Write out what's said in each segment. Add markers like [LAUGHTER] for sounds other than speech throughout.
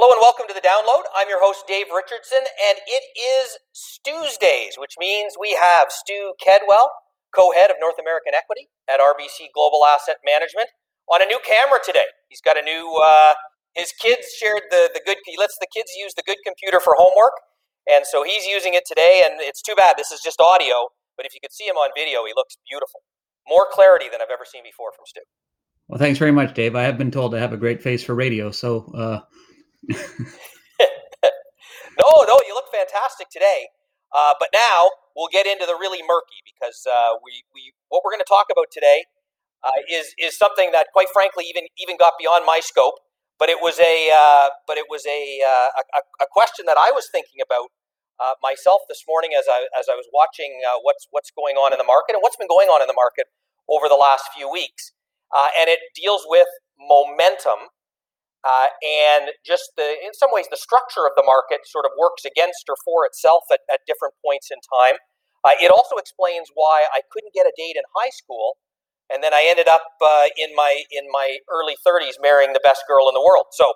Hello and welcome to the download. I'm your host, Dave Richardson, and it is Stu's Days, which means we have Stu Kedwell, co head of North American Equity at RBC Global Asset Management, on a new camera today. He's got a new, uh, his kids shared the, the good, he lets the kids use the good computer for homework, and so he's using it today, and it's too bad this is just audio, but if you could see him on video, he looks beautiful. More clarity than I've ever seen before from Stu. Well, thanks very much, Dave. I have been told I have a great face for radio, so uh, [LAUGHS] no, no, you look fantastic today. Uh, but now we'll get into the really murky because uh, we, we what we're going to talk about today uh, is is something that, quite frankly, even even got beyond my scope. But it was a uh, but it was a, uh, a, a question that I was thinking about uh, myself this morning as I as I was watching what's what's going on in the market and what's been going on in the market over the last few weeks, and it deals with momentum uh, and just the, in some ways, the structure of the market sort of works against or for itself at, at different points in time. Uh, it also explains why I couldn't get a date in high school, and then I ended up uh, in my in my early 30s marrying the best girl in the world. So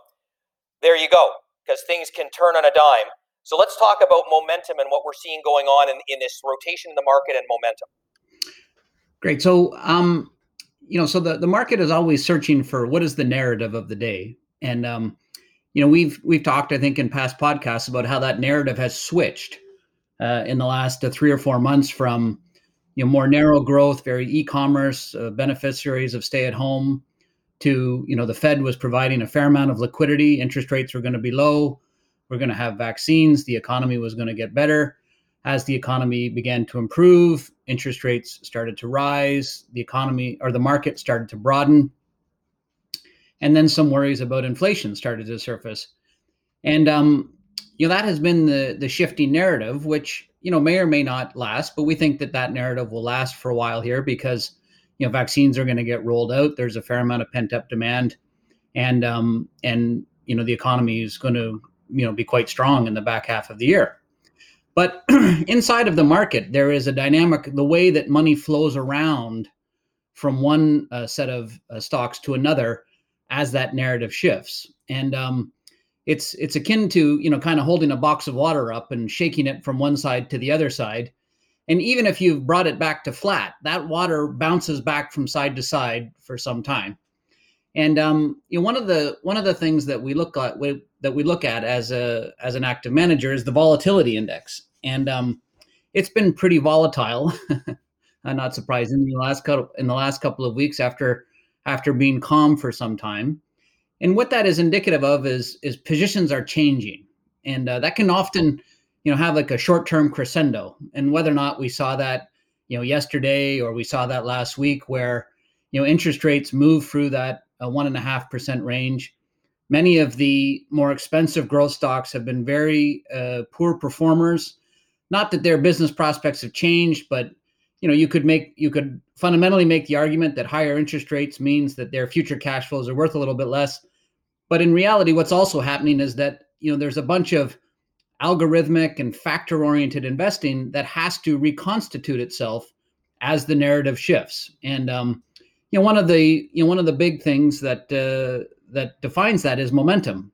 there you go, because things can turn on a dime. So let's talk about momentum and what we're seeing going on in, in this rotation in the market and momentum. Great. So, um, you know, so the, the market is always searching for what is the narrative of the day. And um, you know, we've we've talked, I think, in past podcasts about how that narrative has switched uh, in the last uh, three or four months from you know more narrow growth, very e-commerce uh, beneficiaries of stay-at-home, to you know the Fed was providing a fair amount of liquidity. Interest rates were going to be low. We're going to have vaccines. The economy was going to get better. As the economy began to improve, interest rates started to rise. The economy or the market started to broaden and then some worries about inflation started to surface. And um, you know that has been the the shifting narrative, which you know may or may not last, but we think that that narrative will last for a while here because you know vaccines are going to get rolled out. There's a fair amount of pent up demand, and um, and you know the economy is going to you know be quite strong in the back half of the year. But [CLEARS THROAT] inside of the market, there is a dynamic. The way that money flows around from one uh, set of uh, stocks to another as that narrative shifts. And um, it's it's akin to you know kind of holding a box of water up and shaking it from one side to the other side. And even if you've brought it back to flat, that water bounces back from side to side for some time. And um, you know, one of the one of the things that we look at we, that we look at as a as an active manager is the volatility index, and um, it's been pretty volatile. [LAUGHS] not surprising in the last couple in the last couple of weeks after after being calm for some time. And what that is indicative of is is positions are changing, and uh, that can often, you know, have like a short term crescendo. And whether or not we saw that, you know, yesterday or we saw that last week, where you know interest rates move through that uh, one and a half percent range. Many of the more expensive growth stocks have been very uh, poor performers. Not that their business prospects have changed, but you know you could make you could fundamentally make the argument that higher interest rates means that their future cash flows are worth a little bit less. But in reality what's also happening is that you know there's a bunch of algorithmic and factor oriented investing that has to reconstitute itself as the narrative shifts. And um, you know one of the you know one of the big things that uh, that defines that is momentum.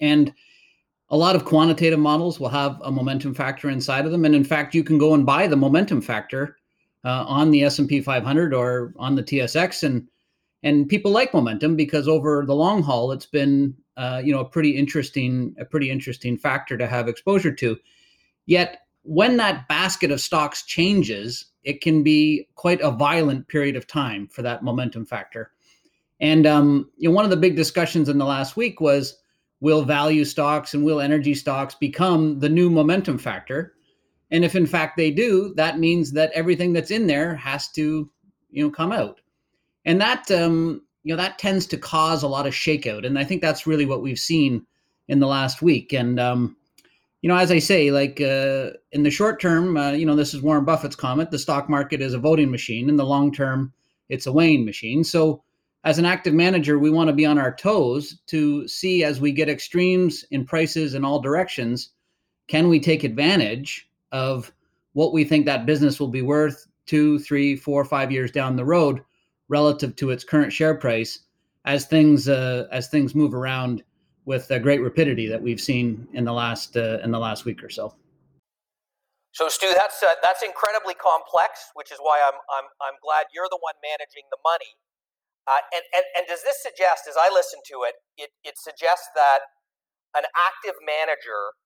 And a lot of quantitative models will have a momentum factor inside of them and in fact you can go and buy the momentum factor uh, on the s&p 500 or on the tsx and and people like momentum because over the long haul it's been uh, you know a pretty interesting a pretty interesting factor to have exposure to. Yet when that basket of stocks changes it can be quite a violent period of time for that momentum factor. And um, you know one of the big discussions in the last week was will value stocks and will energy stocks become the new momentum factor? And if in fact they do, that means that everything that's in there has to, you know, come out. And that um, you know that tends to cause a lot of shakeout. And I think that's really what we've seen in the last week. And um, you know, as I say, like uh, in the short term, uh, you know, this is Warren Buffett's comment: the stock market is a voting machine. In the long term, it's a weighing machine. So as an active manager, we want to be on our toes to see as we get extremes in prices in all directions, can we take advantage of what we think that business will be worth two, three, four, five years down the road relative to its current share price as things uh, as things move around with a great rapidity that we've seen in the last uh, in the last week or so. So, Stu, that's uh, that's incredibly complex, which is why I'm I'm I'm glad you're the one managing the money. Uh, and, and and does this suggest, as I listen to it, it it suggests that an active manager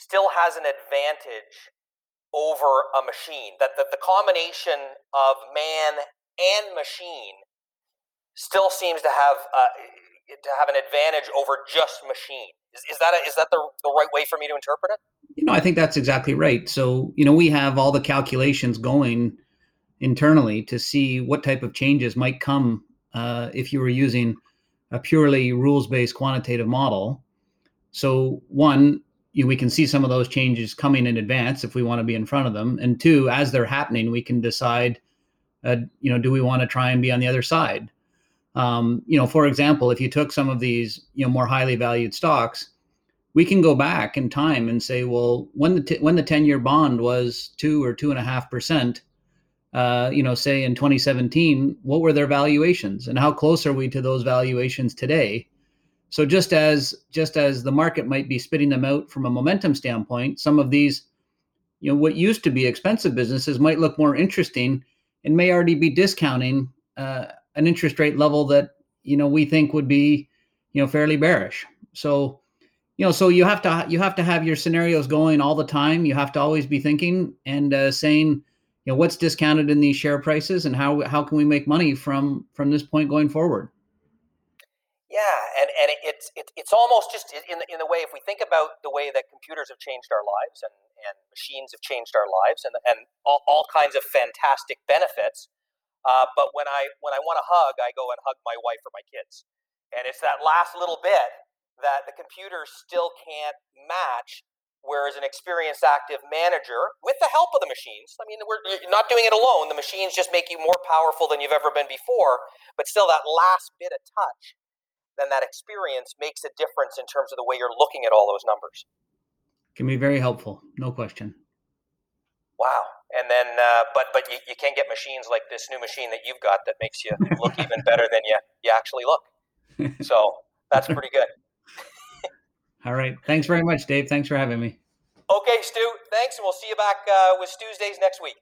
still has an advantage over a machine. That that the combination of man and machine still seems to have uh, to have an advantage over just machine. Is, is that a, is that the the right way for me to interpret it? You know, I think that's exactly right. So, you know, we have all the calculations going internally to see what type of changes might come uh, if you were using a purely rules-based quantitative model. So, one, you we can see some of those changes coming in advance if we want to be in front of them, and two, as they're happening, we can decide, uh, you know, do we want to try and be on the other side? Um, you know, for example, if you took some of these, you know, more highly valued stocks we can go back in time and say, well, when the t- when the ten year bond was two or two and a half percent, uh, you know, say in 2017, what were their valuations, and how close are we to those valuations today? So just as just as the market might be spitting them out from a momentum standpoint, some of these, you know, what used to be expensive businesses might look more interesting and may already be discounting uh, an interest rate level that you know we think would be, you know, fairly bearish. So you know so you have to you have to have your scenarios going all the time you have to always be thinking and uh, saying know what's discounted in these share prices and how how can we make money from from this point going forward? Yeah and and it's it, it's almost just in the, in the way if we think about the way that computers have changed our lives and and machines have changed our lives and and all, all kinds of fantastic benefits uh, but when i when i want to hug i go and hug my wife or my kids. And it's that last little bit that the computer still can't match whereas an experienced active manager with the help of the machines i mean we're not doing it alone the machines just make you more powerful than you've ever been before but still that last bit of touch then that experience makes a difference in terms of the way you're looking at all those numbers. Can be very helpful no question. Wow. And then uh, but but you, you can't get machines like this new machine that you've got that makes you look [LAUGHS] even better than you you actually look. So that's [LAUGHS] pretty good all right. Thanks very much, Dave. Thanks for having me. Okay, Stu. Thanks, and we'll see you back uh, with Stu's Days next week.